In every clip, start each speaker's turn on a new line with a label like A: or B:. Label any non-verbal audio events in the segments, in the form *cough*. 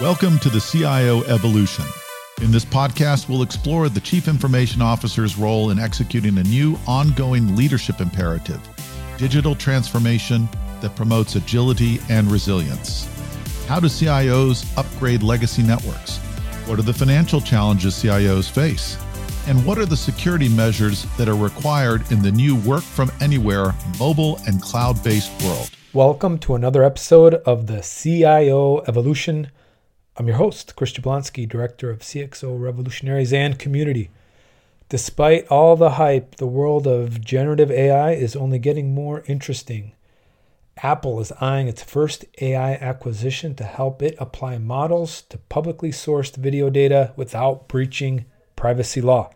A: Welcome to the CIO Evolution. In this podcast, we'll explore the Chief Information Officer's role in executing a new ongoing leadership imperative digital transformation that promotes agility and resilience. How do CIOs upgrade legacy networks? What are the financial challenges CIOs face? And what are the security measures that are required in the new work from anywhere, mobile, and cloud based world?
B: Welcome to another episode of the CIO Evolution. I'm your host, Chris Jablonski, Director of CXO Revolutionaries and Community. Despite all the hype, the world of generative AI is only getting more interesting. Apple is eyeing its first AI acquisition to help it apply models to publicly sourced video data without breaching privacy law,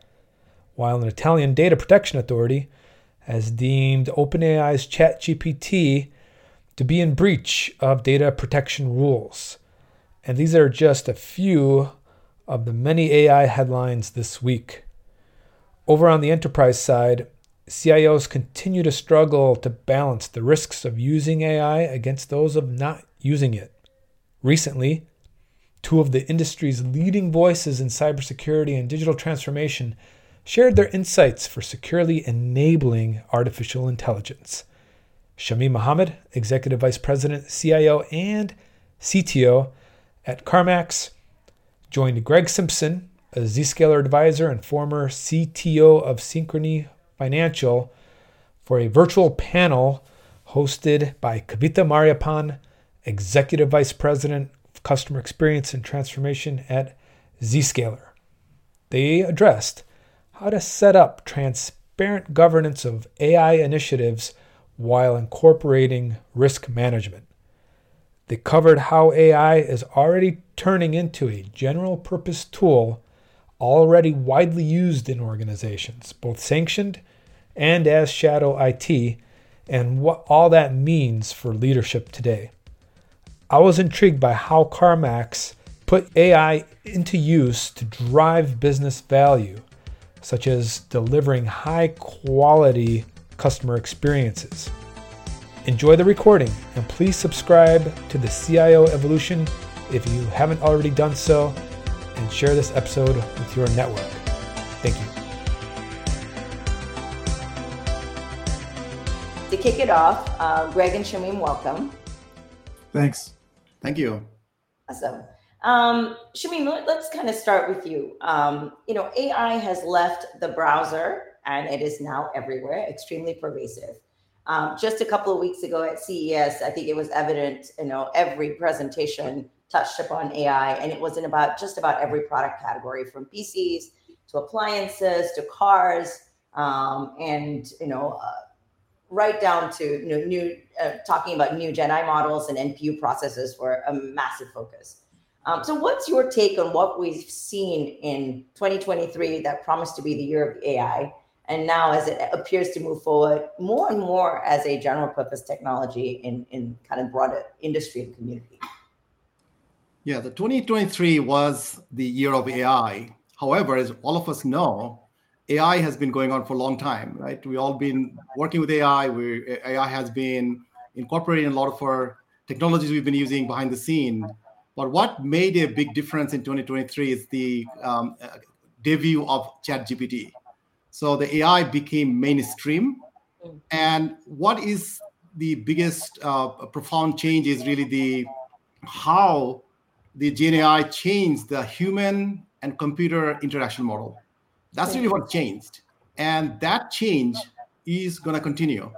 B: while an Italian data protection authority has deemed OpenAI's ChatGPT to be in breach of data protection rules. And these are just a few of the many AI headlines this week. Over on the enterprise side, CIOs continue to struggle to balance the risks of using AI against those of not using it. Recently, two of the industry's leading voices in cybersecurity and digital transformation shared their insights for securely enabling artificial intelligence. Shamim Mohammad, Executive Vice President, CIO, and CTO at CarMax, joined Greg Simpson, a Zscaler advisor and former CTO of Synchrony Financial, for a virtual panel hosted by Kavitha Mariappan, Executive Vice President of Customer Experience and Transformation at Zscaler. They addressed how to set up transparent governance of AI initiatives while incorporating risk management. They covered how AI is already turning into a general purpose tool already widely used in organizations, both sanctioned and as shadow IT, and what all that means for leadership today. I was intrigued by how CarMax put AI into use to drive business value, such as delivering high quality customer experiences. Enjoy the recording and please subscribe to the CIO Evolution if you haven't already done so and share this episode with your network. Thank you.
C: To kick it off, uh, Greg and Shamim, welcome.
D: Thanks.
E: Thank you.
C: Awesome. Um, Shamim, let's kind of start with you. Um, you know, AI has left the browser and it is now everywhere, extremely pervasive. Um, just a couple of weeks ago at CES, I think it was evident, you know, every presentation touched upon AI, and it was in about just about every product category, from PCs to appliances to cars, um, and you know, uh, right down to new uh, talking about new Gen AI models and NPU processors were a massive focus. Um, so, what's your take on what we've seen in 2023 that promised to be the year of AI? And now as it appears to move forward more and more as a general purpose technology in, in kind of broader industry and community.
E: Yeah, the 2023 was the year of AI. However, as all of us know, AI has been going on for a long time, right? We all been working with AI. We AI has been incorporating a lot of our technologies we've been using behind the scene. But what made a big difference in 2023 is the um, uh, debut of ChatGPT. So the AI became mainstream. And what is the biggest uh, profound change is really the how the GenAI changed the human and computer interaction model. That's really what changed. And that change is going to continue.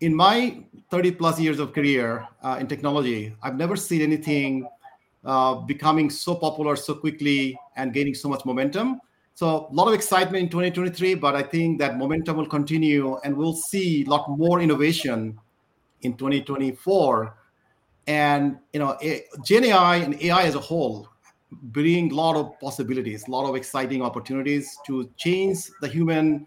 E: In my 30 plus years of career uh, in technology, I've never seen anything uh, becoming so popular so quickly and gaining so much momentum. So a lot of excitement in 2023, but I think that momentum will continue and we'll see a lot more innovation in 2024. And you know, Gen AI and AI as a whole bring a lot of possibilities, a lot of exciting opportunities to change the human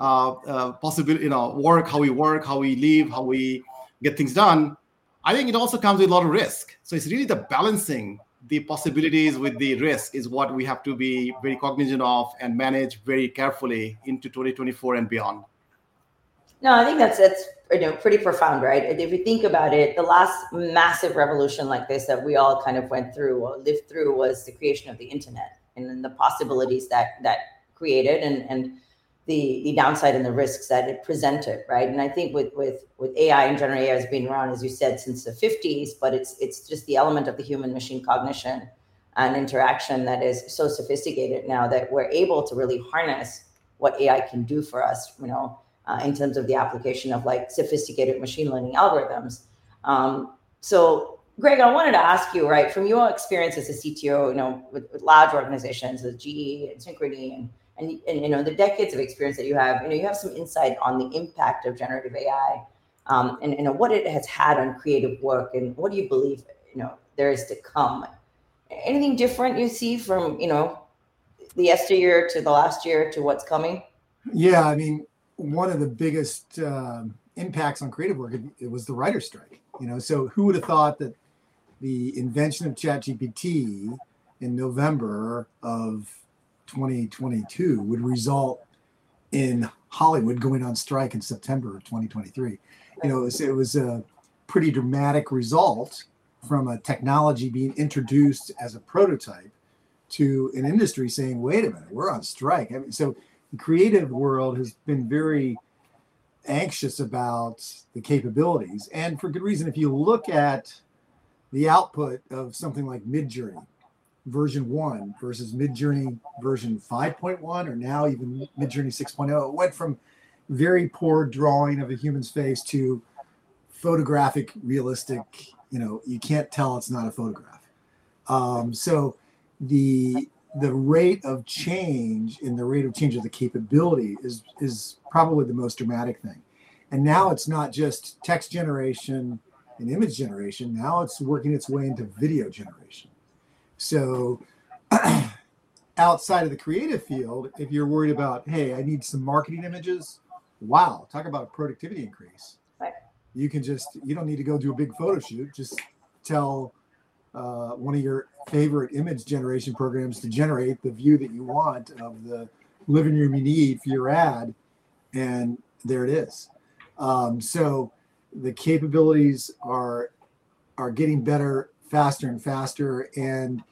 E: uh, uh, possibility, you know, work, how we work, how we live, how we get things done. I think it also comes with a lot of risk. So it's really the balancing the possibilities with the risk is what we have to be very cognizant of and manage very carefully into 2024 and beyond.
C: No, I think that's that's you know pretty profound, right? If you think about it, the last massive revolution like this that we all kind of went through or lived through was the creation of the internet and the possibilities that that created and and the the downside and the risks that it presented, right? And I think with with with AI and generative AI has been around, as you said, since the 50s, but it's it's just the element of the human machine cognition and interaction that is so sophisticated now that we're able to really harness what AI can do for us, you know, uh, in terms of the application of like sophisticated machine learning algorithms. Um, so, Greg, I wanted to ask you, right, from your experience as a CTO, you know, with, with large organizations, with GE and Synchrony, and, and and you know the decades of experience that you have, you know, you have some insight on the impact of generative AI, um, and you know what it has had on creative work, and what do you believe, you know, there is to come. Anything different you see from you know the yesteryear to the last year to what's coming?
D: Yeah, I mean, one of the biggest um, impacts on creative work it, it, was the writer strike. You know, so who would have thought that the invention of ChatGPT in November of 2022 would result in Hollywood going on strike in September of 2023? You know, it was, it was a pretty dramatic result from a technology being introduced as a prototype to an industry saying, wait a minute, we're on strike. I mean, so the creative world has been very anxious about the capabilities. And for good reason, if you look at the output of something like Midjourney version 1 versus Midjourney version 5.1 or now even Midjourney 6.0, it went from very poor drawing of a human's face to photographic realistic, you know, you can't tell it's not a photograph. Um, so the the rate of change in the rate of change of the capability is is probably the most dramatic thing. And now it's not just text generation and image generation. Now it's working its way into video generation. So *clears throat* outside of the creative field, if you're worried about, hey, I need some marketing images, wow, talk about a productivity increase. Right. You can just you don't need to go do a big photo shoot. Just tell uh, one of your favorite image generation programs to generate the view that you want of the living room you need for your ad, and there it is. Um, so the capabilities are are getting better faster and faster, and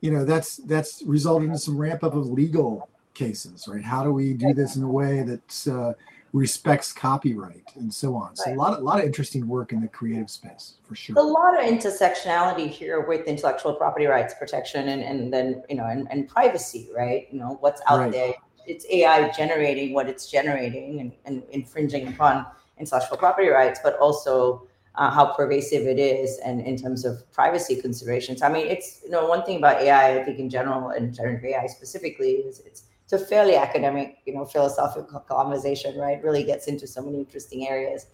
D: you know that's that's resulted in some ramp up of legal cases, right? How do we do this in a way that uh, respects copyright and so on. So right. a lot of, a lot of interesting work in the creative space for sure.
C: A lot of intersectionality here with intellectual property rights protection and, and then you know and, and privacy, right? You know what's out right. there. It's AI generating what it's generating and, and infringing upon intellectual property rights, but also uh, how pervasive it is and in terms of privacy considerations. I mean, it's you know one thing about AI, I think in general and generative AI specifically is it's it's a fairly academic, you know, philosophical conversation, right? Really gets into so many interesting areas.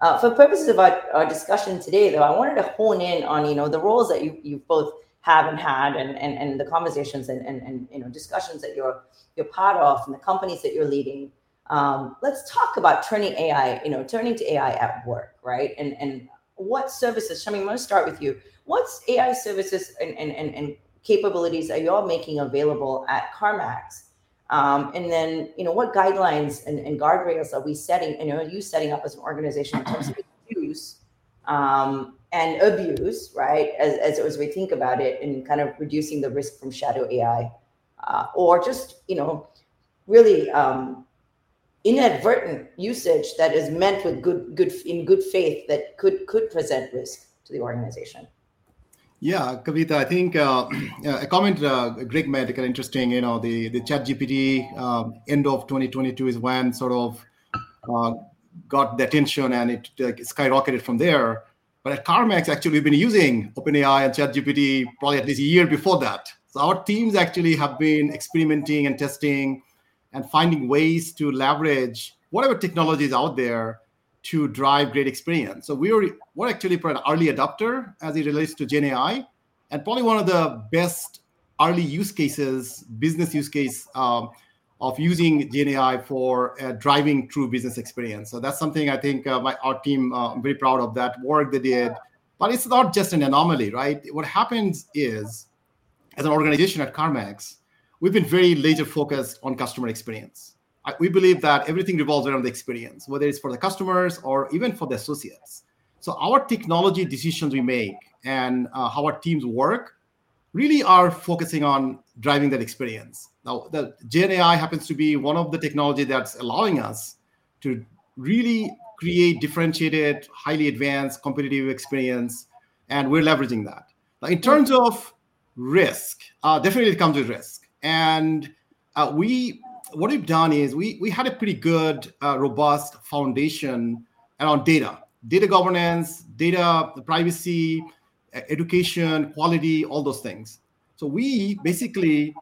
C: Uh, for purposes of our, our, discussion today, though, I wanted to hone in on, you know, the roles that you, you both have and had and, and, and the conversations and, and, and, you know, discussions that you're, you're part of and the companies that you're leading. Um, let's talk about turning AI, you know, turning to AI at work, right? And, and what services, Shamim, I'm going to start with you. What's AI services and, and, and, and capabilities are you all making available at CarMax um, and then, you know, what guidelines and, and, guardrails are we setting, you know, you setting up as an organization in terms of use um, and abuse, right? As, as, as, we think about it and kind of reducing the risk from shadow AI uh, or just, you know, really um, inadvertent usage that is meant with good, good, in good faith that could, could present risk to the organization.
E: Yeah, Kavitha, I think uh, *clears throat* a comment uh, Greg made kind of interesting. You know, the the Chat GPT um, end of 2022 is when sort of uh, got the attention and it skyrocketed from there. But at CarMax, actually, we've been using OpenAI and Chat GPT probably at least a year before that. So our teams actually have been experimenting and testing and finding ways to leverage whatever technology is out there to drive great experience. So we were we're actually an early adopter as it relates to Gen AI, and probably one of the best early use cases, business use case um, of using Gen AI for uh, driving true business experience. So that's something I think uh, my our team uh, I'm very proud of that work they did. But it's not just an anomaly, right? What happens is, as an organization at CarMax, we've been very laser focused on customer experience we believe that everything revolves around the experience, whether it's for the customers or even for the associates. So our technology decisions we make and uh, how our teams work really are focusing on driving that experience. Now, the Gen AI happens to be one of the technology that's allowing us to really create differentiated, highly advanced, competitive experience, and we're leveraging that. Now, in terms of risk, uh, definitely it comes with risk, and uh, we what we've done is we we had a pretty good, uh, robust foundation around data, data governance, data privacy, education, quality, all those things. So we basically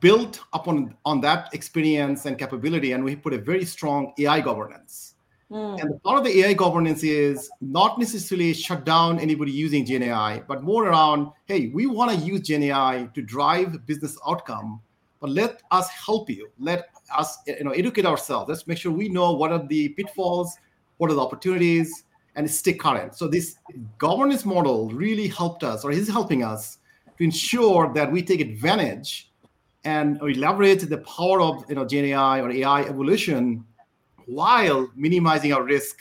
E: built upon on that experience and capability, and we put a very strong AI governance. Mm. And part of the AI governance is not necessarily shut down anybody using Gen AI, but more around, hey, we want to use Gen AI to drive business outcome but let us help you. Let us you know educate ourselves. Let's make sure we know what are the pitfalls, what are the opportunities, and stay current. So this governance model really helped us, or is helping us, to ensure that we take advantage and we leverage the power of you know Gen AI or AI evolution while minimizing our risk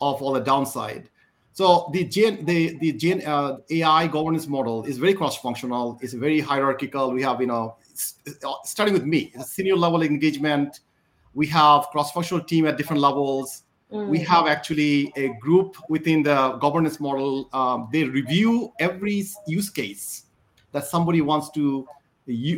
E: of all the downside. So the Gen the the uh, AI governance model is very cross-functional. It's very hierarchical. We have you know starting with me, senior level engagement. We have cross-functional team at different levels. Mm. We have actually a group within the governance model. Um, they review every use case that somebody wants to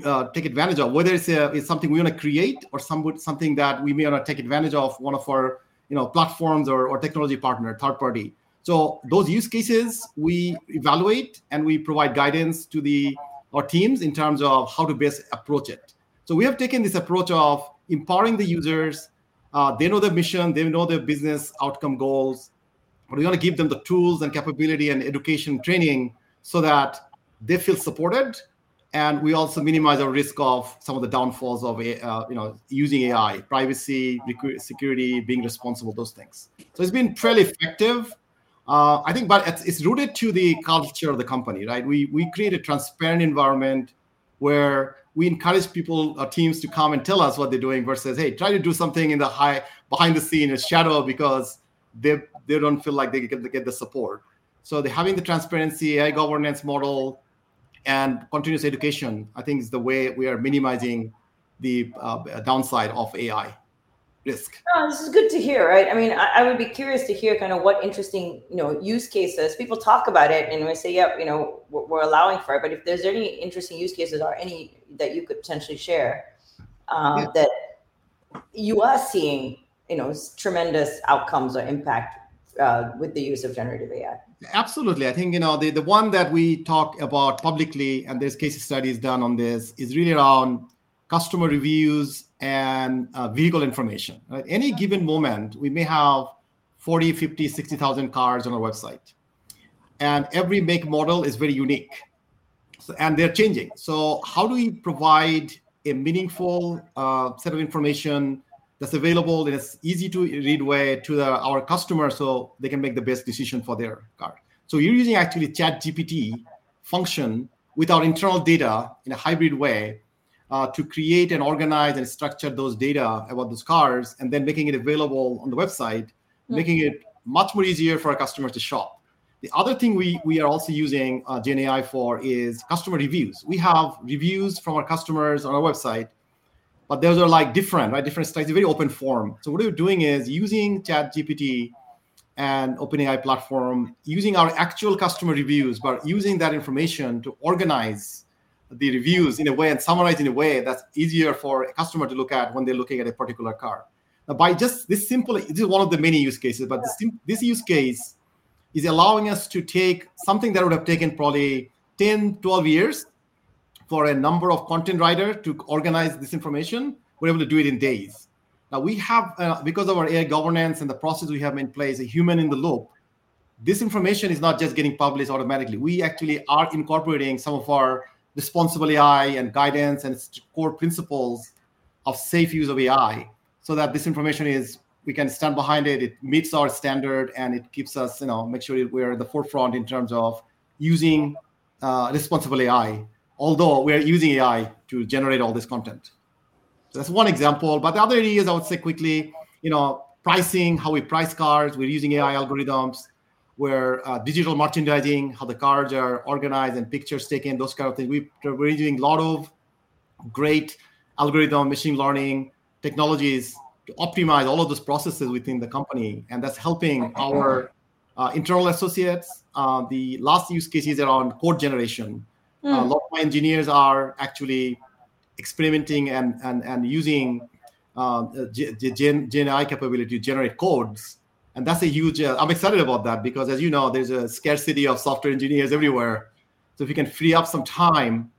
E: uh, take advantage of, whether it's, a, it's something we want to create or some, something that we may want to take advantage of one of our you know platforms or, or technology partner, third party. So those use cases we evaluate and we provide guidance to the our teams in terms of how to best approach it. So we have taken this approach of empowering the users. Uh, they know their mission, they know their business outcome goals, but we want to give them the tools and capability and education training so that they feel supported and we also minimize our risk of some of the downfalls of uh, you know using AI, privacy, security, being responsible, those things. So it's been fairly effective. Uh, I think, but it's, it's, rooted to the culture of the company, right? We we create a transparent environment where we encourage people, our uh, teams, to come and tell us what they're doing versus, hey, try to do something in the high behind the scene, in shadow, because they they don't feel like they get, they get the support. So they're having the transparency, AI governance model, and continuous education. I think is the way we are minimizing the uh, downside of AI risk.
C: Oh, this is good to hear, right? I mean, I, I, would be curious to hear kind of what interesting, you know, use cases people talk about it, and we say, yep, you know, we're, we're, allowing for it. But if there's any interesting use cases or any that you could potentially share um, yeah. that you are seeing, you know, tremendous outcomes or impact uh, with the use of generative AI.
E: Absolutely, I think you know the the one that we talk about publicly, and there's case studies done on this, is really around customer reviews and uh, vehicle information. At any given moment, we may have 40, 50, 60,000 cars on our website. And every make model is very unique. So, and they're changing. So, how do we provide a meaningful uh, set of information that's available in an easy to read way to the, our customers so they can make the best decision for their car? So, you're using actually Chat GPT function with our internal data in a hybrid way uh, to create and organize and structure those data about those cars and then making it available on the website, mm-hmm. making it much more easier for our customers to shop. The other thing we, we are also using uh, Gen AI for is customer reviews. We have reviews from our customers on our website, but those are like different, right? Different styles, very open form. So what we're doing is using Chat GPT and OpenAI platform, using our actual customer reviews, but using that information to organize the reviews in a way and summarize in a way that's easier for a customer to look at when they're looking at a particular car. Now, by just this simple, this is one of the many use cases, but this, this use case is allowing us to take something that would have taken probably 10, 12 years for a number of content writers to organize this information. We're able to do it in days. Now we have, uh, because of our AI governance and the process we have in place, a human in the loop. This information is not just getting published automatically. We actually are incorporating some of our responsible AI and guidance and core principles of safe use of AI so that this information is we can stand behind it it meets our standard and it keeps us you know make sure we're at the forefront in terms of using uh, responsible ai although we're using ai to generate all this content So that's one example. But the other areas I would say quickly, you know, pricing, how we price cars. We're using AI algorithms. Where uh, digital merchandising, how the cards are organized and pictures taken, those kind of things. We, we're using a lot of great algorithm, machine learning technologies to optimize all of those processes within the company, and that's helping our uh, internal associates. Uh, the last use cases around code generation. Mm. a lot of my engineers are actually experimenting and and, and using uh, Gen, Gen AI capability to generate codes and that's a huge uh, i'm excited about that because as you know there's a scarcity of software engineers everywhere so if you can free up some time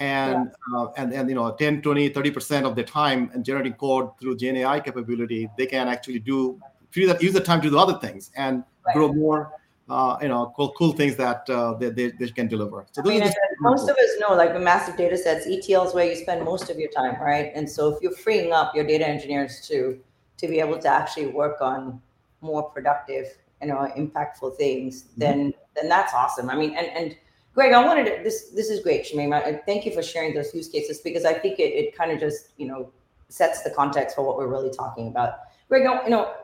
E: and yeah. uh, and and you know 10 20 30 percent of the time and generating code through gen ai capability they can actually do free that use the time to do other things and right. grow more uh, you know, cool, cool things that uh, they, they, they, can deliver.
C: So I mean, most of us know, like the massive data sets, ETL is where you spend most of your time, right? And so if you're freeing up your data engineers to to be able to actually work on more productive, you know, impactful things, mm-hmm. then then that's awesome. I mean, and and Greg, I wanted to, this this is great, Shamim. Thank you for sharing those use cases because I think it, it kind of just you know sets the context for what we're really talking about. Greg, you know,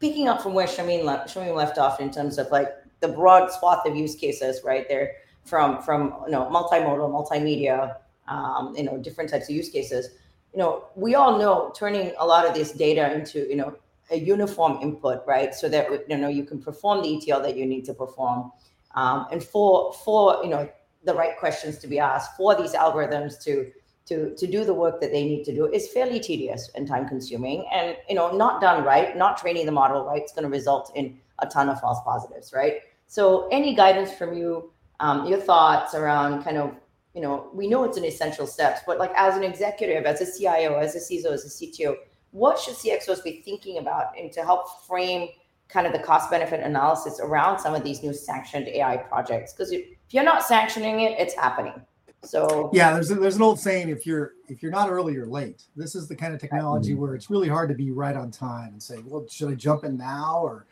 C: picking up from where Shamim left, Shamim left off in terms of like the broad swath of use cases, right there from from you know multimodal, multimedia, um, you know different types of use cases. You know, we all know turning a lot of this data into you know a uniform input, right? So that you know you can perform the ETL that you need to perform, um, and for for you know the right questions to be asked for these algorithms to to to do the work that they need to do is fairly tedious and time consuming, and you know not done right, not training the model right, it's going to result in a ton of false positives, right? So any guidance from you, um, your thoughts around kind of you know we know it's an essential steps, but like as an executive, as a CIO, as a CISO, as a CTO what should CXOs be thinking about and to help frame kind of the cost benefit analysis around some of these new sanctioned AI projects? Because if you're not sanctioning it, it's happening. So
D: yeah, there's a, there's an old saying: if you're if you're not early, you're late. This is the kind of technology mm-hmm. where it's really hard to be right on time and say, well, should I jump in now? Or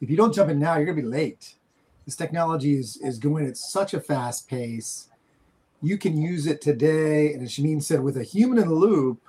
D: if you don't jump in now, you're gonna be late. This technology is is going at such a fast pace. You can use it today, and as Shamim said, with a human in the loop,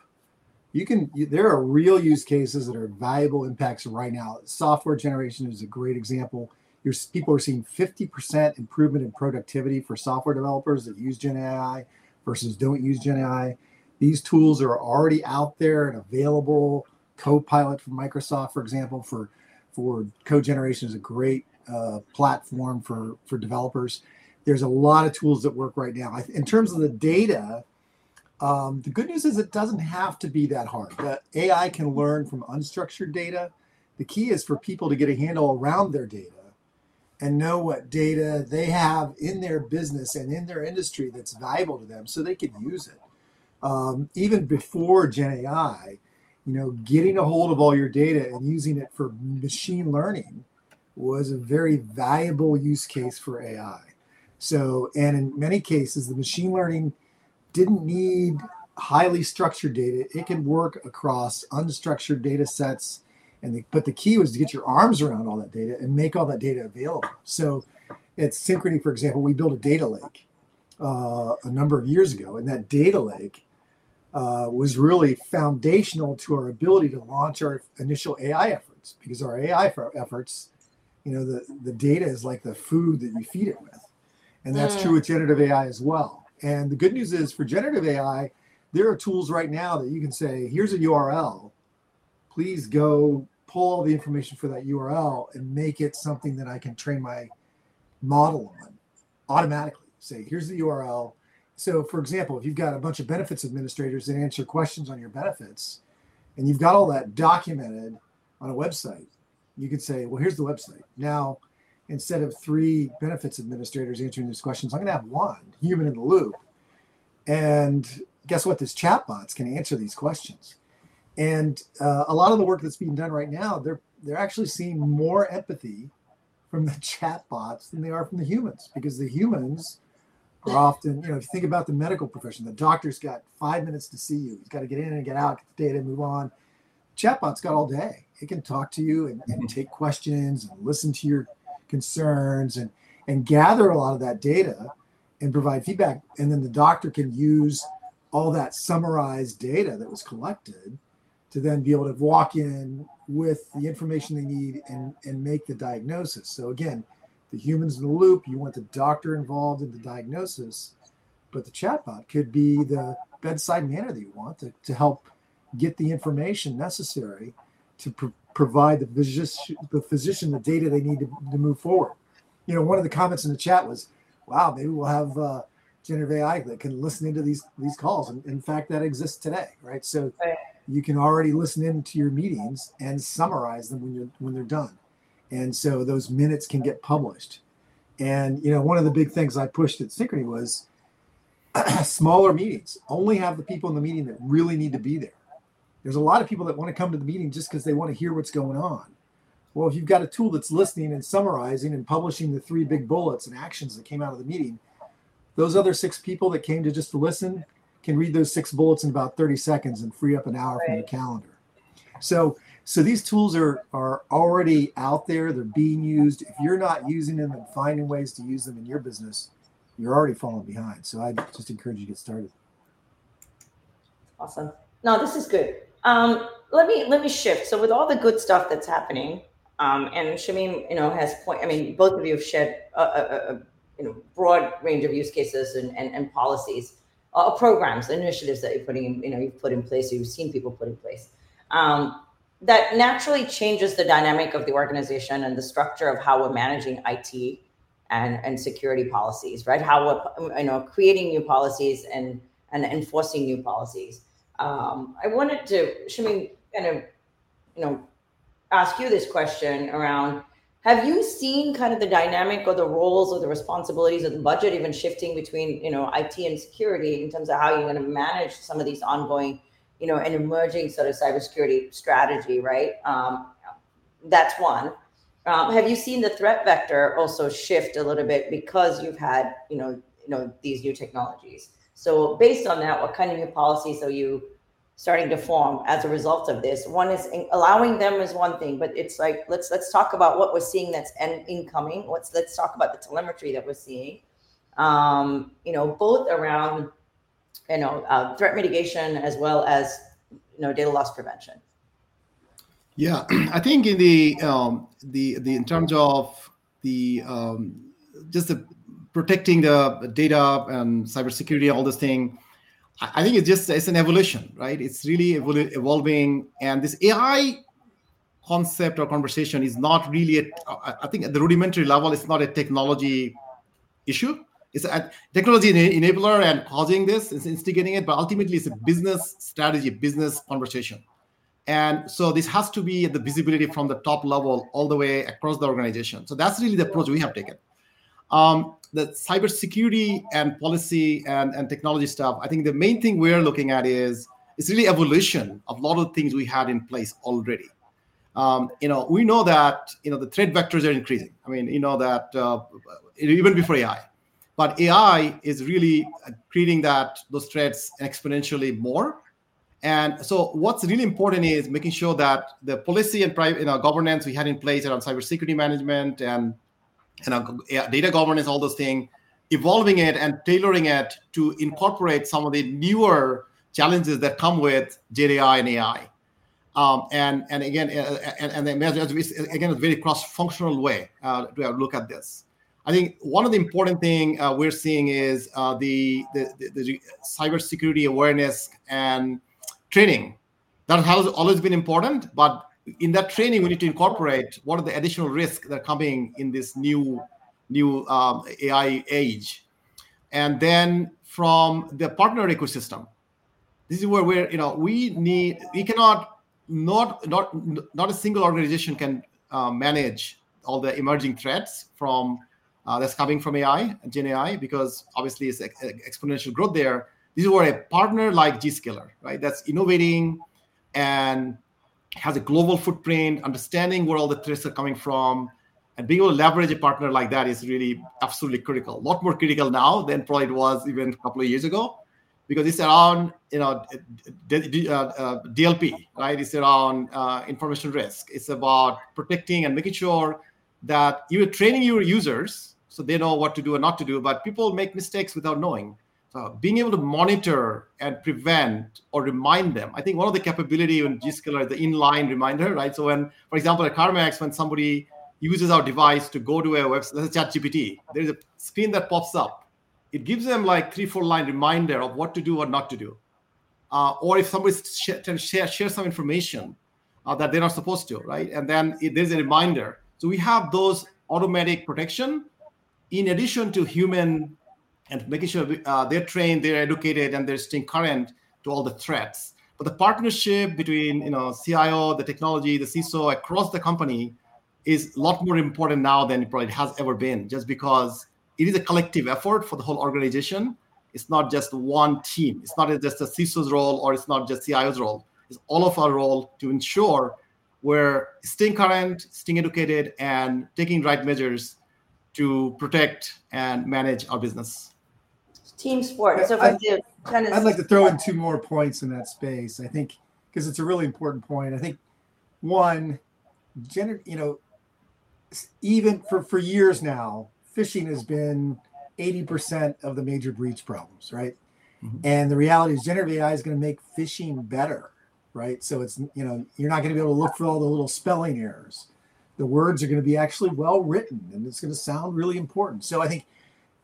D: you can you, there are real use cases that are valuable impacts right now software generation is a great example Your, people are seeing 50% improvement in productivity for software developers that use gen ai versus don't use gen ai these tools are already out there and available copilot from microsoft for example for for code generation is a great uh, platform for for developers there's a lot of tools that work right now in terms of the data um, the good news is it doesn't have to be that hard. The AI can learn from unstructured data. The key is for people to get a handle around their data and know what data they have in their business and in their industry that's valuable to them so they can use it. Um, even before Gen AI, you know, getting a hold of all your data and using it for machine learning was a very valuable use case for AI. So, and in many cases, the machine learning didn't need highly structured data. It can work across unstructured data sets. And the, but the key was to get your arms around all that data and make all that data available. So at Synchrony, for example, we built a data lake uh, a number of years ago, and that data lake uh, was really foundational to our ability to launch our initial AI efforts because our AI efforts, you know, the, the data is like the food that you feed it with. And that's mm. true with generative AI as well. And the good news is for generative AI, there are tools right now that you can say, here's a URL. Please go pull all the information for that URL and make it something that I can train my model on automatically. Say, here's the URL. So, for example, if you've got a bunch of benefits administrators that answer questions on your benefits, and you've got all that documented on a website, you could say, well, here's the website. Now, instead of three benefits administrators answering these questions, I'm going to have one human in the loop. And guess what? This chatbots can answer these questions. And uh, a lot of the work that's being done right now, they're they're actually seeing more empathy from the *laughs* chatbots than they are from the humans because the humans are often, you know, if you think about the medical profession, the doctor's got five minutes to see you. He's got to get in and get out, get the data, move on. Chatbot's got all day. It can talk to you and, and mm-hmm. take questions and listen to your concerns and and gather a lot of that data and provide feedback and then the doctor can use all that summarized data that was collected to then be able to walk in with the information they need and, and make the diagnosis. So again, the humans in the loop, you want the doctor involved in the diagnosis, but the chatbot could be the bedside manner that you want to, to help get the information necessary to pr- provide the physician, the physician the data they need to, to move forward. You know, one of the comments in the chat was, wow, maybe we'll have uh, generative AI that can listen into these these calls. And in fact, that exists today, right? So you can already listen into your meetings and summarize them when you're when they're done. And so those minutes can get published. And you know, one of the big things I pushed at Synchrony was *clears throat* smaller meetings. Only have the people in the meeting that really need to be there. There's a lot of people that want to come to the meeting just because they want to hear what's going on. Well, if you've got a tool that's listening and summarizing and publishing the three big bullets and actions that came out of the meeting, those other six people that came to just to listen can read those six bullets in about 30 seconds and free up an hour right. from the calendar. So, so these tools are are already out there. They're being used. If you're not using them and finding ways to use them in your business, you're already falling behind. So I just encourage you to get started.
C: Awesome. No, this is good. Um, let me let me shift. So with all the good stuff that's happening, um, and Shamim, you know, has point. I mean, both of you have shared a, a, a you know broad range of use cases and and, and policies, uh, programs, initiatives that you're putting in. You know, you've put in place. You've seen people put in place. Um, that naturally changes the dynamic of the organization and the structure of how we're managing IT and, and security policies, right? How we're you know creating new policies and and enforcing new policies. Um, I wanted to, Shamim, kind of, you know, ask you this question around have you seen kind of the dynamic or the roles or the responsibilities of the budget even shifting between you know IT and security in terms of how you're going to manage some of these ongoing, you know, an emerging sort of cybersecurity strategy, right? Um, that's one. Um, have you seen the threat vector also shift a little bit because you've had you know you know these new technologies? So based on that, what kind of new policies are you starting to form as a result of this? One is allowing them is one thing, but it's like let's let's talk about what we're seeing that's en- incoming. Let's let's talk about the telemetry that we're seeing. Um, you know, both around you know uh, threat mitigation as well as you know data loss prevention.
E: Yeah, *clears throat* I think in the um, the the in terms of the um, just the protecting the data and cybersecurity, all this thing. I think it's just it's an evolution, right? It's really evol- evolving, and this AI concept or conversation is not really. A, I think at the rudimentary level, it's not a technology issue. It's a technology enabler and causing this, it's instigating it, but ultimately it's a business strategy, business conversation. And so this has to be the visibility from the top level all the way across the organization. So that's really the approach we have taken. Um, the cybersecurity and policy and, and technology stuff, I think the main thing we're looking at is it's really evolution of a lot of things we had in place already. Um, you know, we know that you know the threat vectors are increasing. I mean, you know that uh, even before AI, but AI is really creating that those threats exponentially more. And so, what's really important is making sure that the policy and private, you know, governance we had in place around cybersecurity management and know, data governance, all those things, evolving it and tailoring it to incorporate some of the newer challenges that come with GenAI and AI. Um, and and again, uh, and, and then again, a very cross-functional way uh, to look at this. I think one of the important thing uh, we're seeing is uh, the, the, the the cybersecurity awareness and training. That has always been important, but in that training, we need to incorporate what are the additional risks that are coming in this new new um, AI age, and then from the partner ecosystem. This is where we're you know we need we cannot not not not a single organization can uh, manage all the emerging threats from uh, that's coming from AI Gen AI because obviously it's ex- exponential growth there. This is where a partner like Zscaler, right, that's innovating and has a global footprint, understanding where all the threats are coming from, and being able to leverage a partner like that is really absolutely critical. A lot more critical now than probably it was even a couple of years ago, because it's around you know DLP, uh, uh, right? It's around uh, information risk. It's about protecting and making sure that you're training your users so they know what to do and not to do. But people make mistakes without knowing. So being able to monitor and prevent or remind them. I think one of the capability in is the inline reminder, right? So when, for example, at CarMax, when somebody uses our device to go to a website, let's chat GPT, there's a screen that pops up. It gives them like three, four line reminder of what to do or not to do. Uh, or if somebody sh- share, share some information uh, that they're not supposed to, right? And then it, there's a reminder. So we have those automatic protection in addition to human and making sure uh, they're trained, they're educated, and they're staying current to all the threats. But the partnership between you know CIO, the technology, the CISO across the company is a lot more important now than it probably has ever been, just because it is a collective effort for the whole organization. It's not just one team. It's not just a CISO's role or it's not just CIO's role. It's all of our role to ensure we're staying current, staying educated, and taking right measures to protect and manage our business
C: team sport. So
D: I, I'd like to throw in two more points in that space. I think because it's a really important point. I think one, gener- you know, even for for years now, phishing has been 80% of the major breach problems, right? Mm-hmm. And the reality is generative AI is going to make phishing better, right? So it's you know, you're not going to be able to look for all the little spelling errors. The words are going to be actually well written and it's going to sound really important. So I think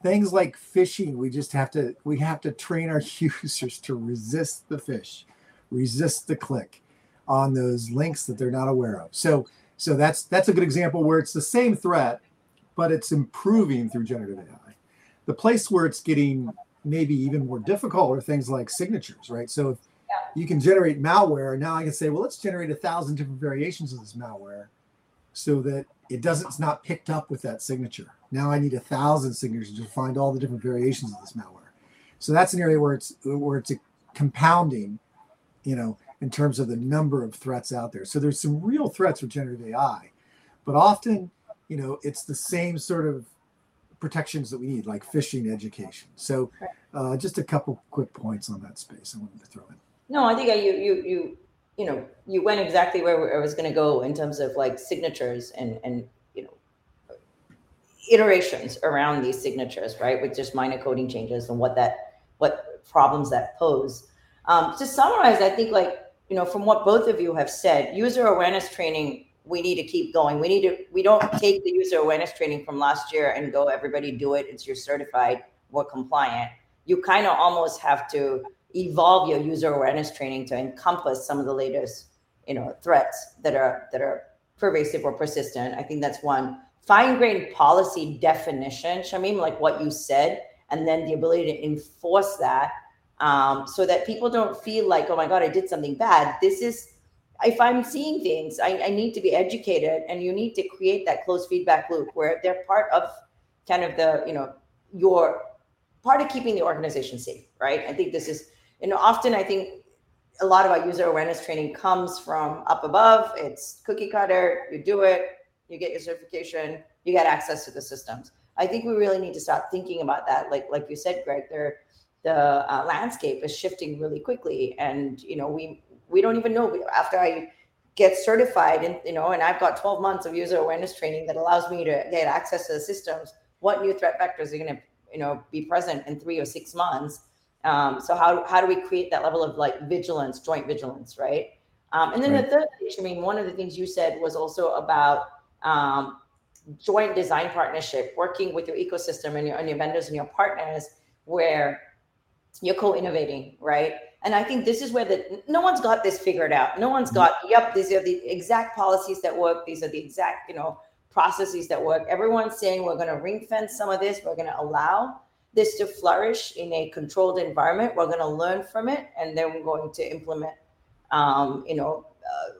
D: things like phishing we just have to we have to train our *laughs* users to resist the fish resist the click on those links that they're not aware of. So so that's that's a good example where it's the same threat but it's improving through generative ai the place where it's getting maybe even more difficult are things like signatures right? So if you can generate malware now i can say well let's generate a thousand different variations of this malware so that it doesn't it's not picked up with that signature now I need a thousand signatures to find all the different variations of this malware. So that's an area where it's where it's compounding, you know, in terms of the number of threats out there. So there's some real threats with generative AI, but often, you know, it's the same sort of protections that we need, like phishing education. So uh, just a couple quick points on that space I wanted to throw in.
C: No, I think you you you you know you went exactly where I was going to go in terms of like signatures and and you know iterations around these signatures, right? With just minor coding changes and what that what problems that pose. Um, to summarize, I think like you know from what both of you have said, user awareness training we need to keep going. We need to we don't take the user awareness training from last year and go everybody do it. It's you're certified, we're compliant. You kind of almost have to evolve your user awareness training to encompass some of the latest you know threats that are that are pervasive or persistent. I think that's one fine grained policy definition, Shamim, like what you said, and then the ability to enforce that um, so that people don't feel like, oh my God, I did something bad. This is, if I'm seeing things, I, I need to be educated, and you need to create that close feedback loop where they're part of kind of the, you know, your part of keeping the organization safe, right? I think this is, know, often I think a lot of our user awareness training comes from up above. It's cookie cutter, you do it, you get your certification, you get access to the systems. I think we really need to start thinking about that. Like like you said, Greg, there the uh, landscape is shifting really quickly, and you know we we don't even know after I get certified and you know and I've got 12 months of user awareness training that allows me to get access to the systems. What new threat vectors are going to you know be present in three or six months? Um, so how how do we create that level of like vigilance, joint vigilance, right? Um, and then right. the third thing, I mean, one of the things you said was also about um, joint design partnership, working with your ecosystem and your, and your vendors and your partners, where you're co-innovating, right? And I think this is where the no one's got this figured out. No one's got, yep, these are the exact policies that work. These are the exact, you know, processes that work. Everyone's saying we're going to ring fence some of this. We're going to allow this to flourish in a controlled environment. We're going to learn from it, and then we're going to implement, um, you know, uh,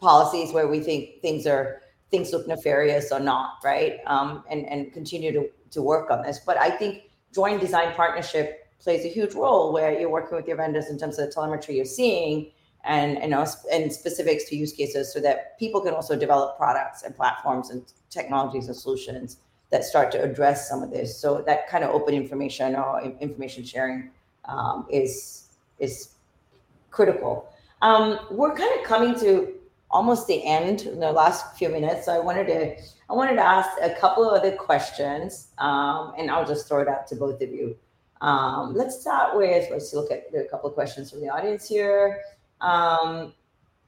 C: policies where we think things are things look nefarious or not, right? Um, and and continue to to work on this. But I think joint design partnership plays a huge role where you're working with your vendors in terms of the telemetry you're seeing and you know and specifics to use cases so that people can also develop products and platforms and technologies and solutions that start to address some of this. So that kind of open information or information sharing um, is is critical. Um, we're kind of coming to almost the end in the last few minutes. So I wanted to I wanted to ask a couple of other questions, um, and I'll just throw it out to both of you. Um, let's start with, let's look at a couple of questions from the audience here. Um,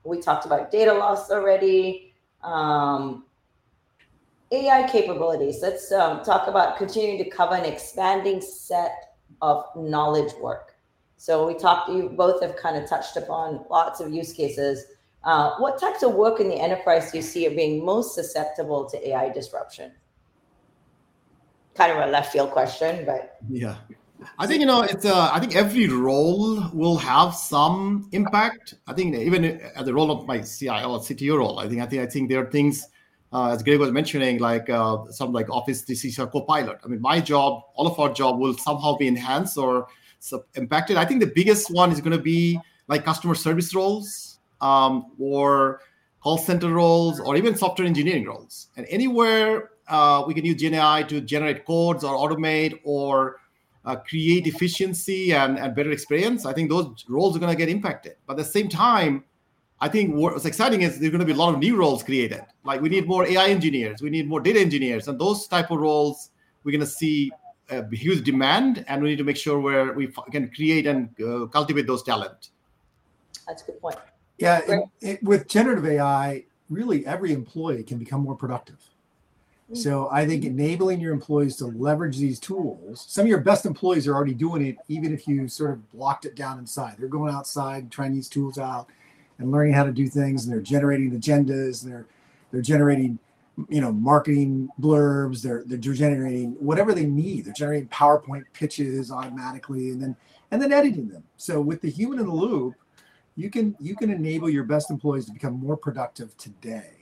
C: we talked about data loss already. Um, AI capabilities. Let's um, talk about continuing to cover an expanding set of knowledge work. So we talked, you both have kind of touched upon lots of use cases. Uh, what types of work in the enterprise do you see are being most susceptible to AI disruption? Kind of a left field question, but
E: yeah, I think you know it's. Uh, I think every role will have some impact. I think even at the role of my CIO or CTO role, I think I think I think there are things uh, as Greg was mentioning, like uh, some like Office 365 Copilot. I mean, my job, all of our job will somehow be enhanced or impacted. I think the biggest one is going to be like customer service roles um, or call center roles or even software engineering roles. And anywhere uh, we can use GenAI to generate codes or automate or uh, create efficiency and, and better experience, I think those roles are going to get impacted. But at the same time, I think what's exciting is there's going to be a lot of new roles created. Like we need more AI engineers, we need more data engineers, and those type of roles we're going to see a huge demand, and we need to make sure where we can create and uh, cultivate those talent.
C: That's a good point.
D: Yeah, it, it, with generative AI, really every employee can become more productive. So I think enabling your employees to leverage these tools. Some of your best employees are already doing it, even if you sort of blocked it down inside. They're going outside, trying these tools out, and learning how to do things. And they're generating agendas. They're they're generating, you know, marketing blurbs. They're they're generating whatever they need. They're generating PowerPoint pitches automatically, and then and then editing them. So with the human in the loop, you can you can enable your best employees to become more productive today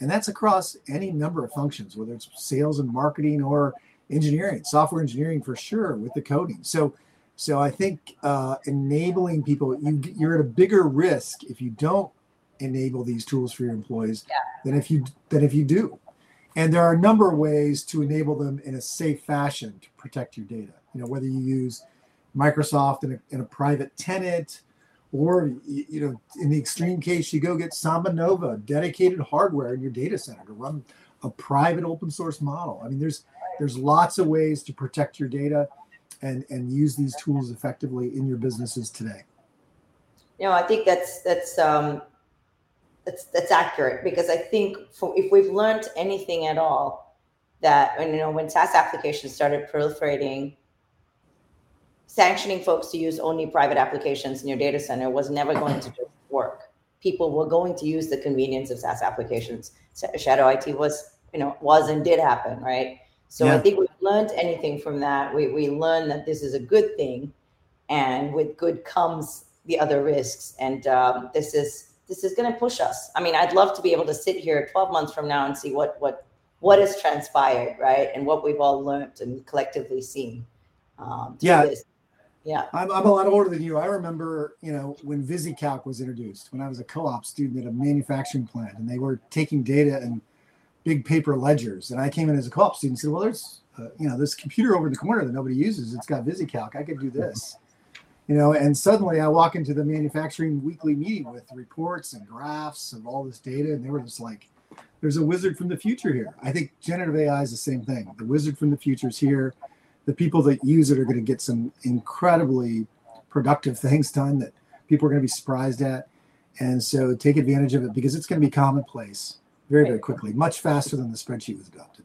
D: and that's across any number of functions, whether it's sales and marketing or engineering, software engineering for sure with the coding. So, so I think uh, enabling people, you, you're at a bigger risk if you don't enable these tools for your employees yeah. than if you than if you do. And there are a number of ways to enable them in a safe fashion to protect your data. You know, whether you use Microsoft in a, in a private tenant, or you know in the extreme case you go get SambaNova dedicated hardware in your data center to run a private open source model i mean there's there's lots of ways to protect your data and and use these tools effectively in your businesses today
C: you know i think that's that's um that's that's accurate because i think for, if we've learned anything at all that you know when saas applications started proliferating sanctioning folks to use only private applications in your data center was never going to work. People were going to use the convenience of SaaS applications. Shadow IT was, you know, was and did happen, right? So yeah. I think we've learned anything from that. We we learned that this is a good thing, and with good comes the other risks. And um, this is this is going to push us. I mean, I'd love to be able to sit here 12 months from now and see what what what has transpired, right, and what we've all learned and collectively seen.
D: Um, yeah. This. Yeah. I'm, I'm a lot older than you. I remember, you know, when VisiCalc was introduced, when I was a co-op student at a manufacturing plant and they were taking data and big paper ledgers. And I came in as a co-op student and said, well, there's, uh, you know, this computer over in the corner that nobody uses. It's got VisiCalc. I could do this, *laughs* you know, and suddenly I walk into the manufacturing weekly meeting with reports and graphs of all this data. And they were just like, there's a wizard from the future here. I think generative AI is the same thing. The wizard from the future is here the people that use it are going to get some incredibly productive things done that people are going to be surprised at. And so take advantage of it because it's going to be commonplace very, very quickly, much faster than the spreadsheet was adopted.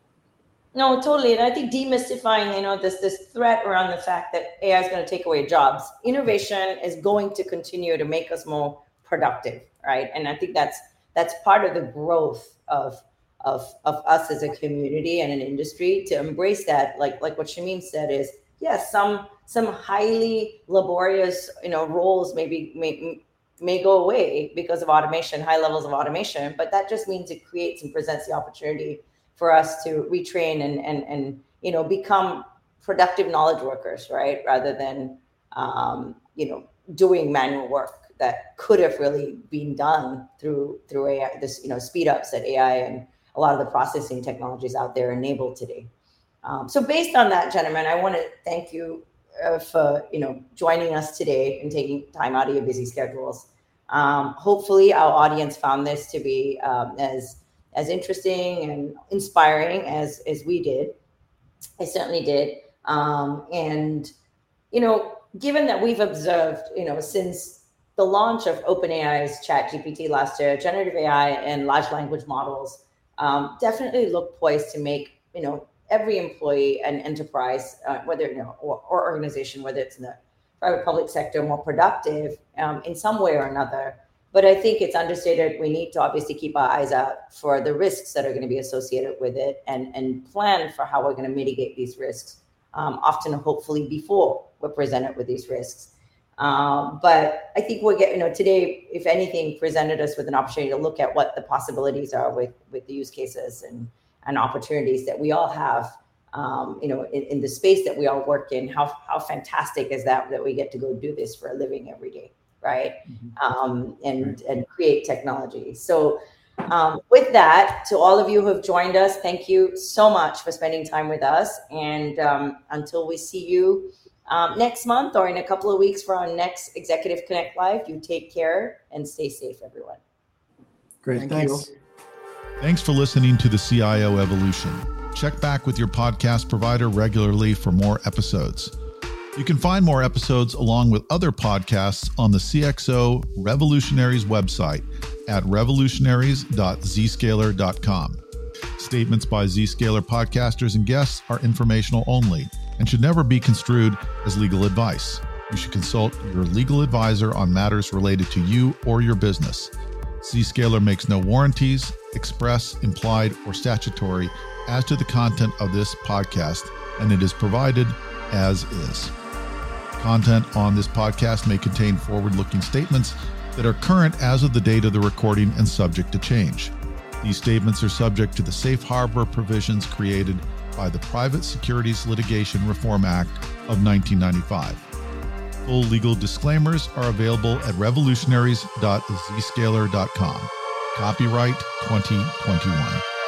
C: No, totally. And I think demystifying, you know, this this threat around the fact that AI is going to take away jobs. Innovation is going to continue to make us more productive, right? And I think that's that's part of the growth of of of us as a community and an industry to embrace that like like what Shamim said is yes some some highly laborious you know roles maybe may may go away because of automation high levels of automation but that just means it creates and presents the opportunity for us to retrain and and and you know become productive knowledge workers right rather than um, you know doing manual work that could have really been done through through AI this you know speed ups that AI and a lot of the processing technologies out there enable today. Um, so based on that, gentlemen, I want to thank you uh, for you know joining us today and taking time out of your busy schedules. Um, hopefully, our audience found this to be um, as as interesting and inspiring as as we did. I certainly did, um, and you know, given that we've observed, you know, since the launch of OpenAI's ChatGPT last year, generative AI and large language models um, definitely look poised to make, you know, every employee and enterprise, uh, whether you know, or, or, organization, whether it's in the private public sector, more productive um, in some way or another. But I think it's understated. We need to obviously keep our eyes out for the risks that are going to be associated with it, and and plan for how we're going to mitigate these risks. Um, often, hopefully, before we're presented with these risks. Um, but I think we're getting, you know, today, if anything, presented us with an opportunity to look at what the possibilities are with with the use cases and and opportunities that we all have um, you know, in, in, the space that we all work in, how, how fantastic is that that we get to go do this for a living every day, right? Mm-hmm. Um, and right. and create technology. So, um, with that, to all of you who have joined us, thank you so much for spending time with us. And um, until we see you um, next month or in a couple of weeks for our next Executive Connect Live, you take care and stay safe, everyone.
D: Great, Thank thanks. You.
A: Thanks for listening to the CIO Evolution. Check back with your podcast provider regularly for more episodes. You can find more episodes along with other podcasts on the CXO Revolutionaries website at revolutionaries.zscaler.com. Statements by Zscaler podcasters and guests are informational only and should never be construed as legal advice. You should consult your legal advisor on matters related to you or your business. Zscaler makes no warranties, express, implied, or statutory as to the content of this podcast, and it is provided as is. Content on this podcast may contain forward looking statements that are current as of the date of the recording and subject to change. These statements are subject to the safe harbor provisions created by the Private Securities Litigation Reform Act of 1995. Full legal disclaimers are available at revolutionaries.zscaler.com. Copyright 2021.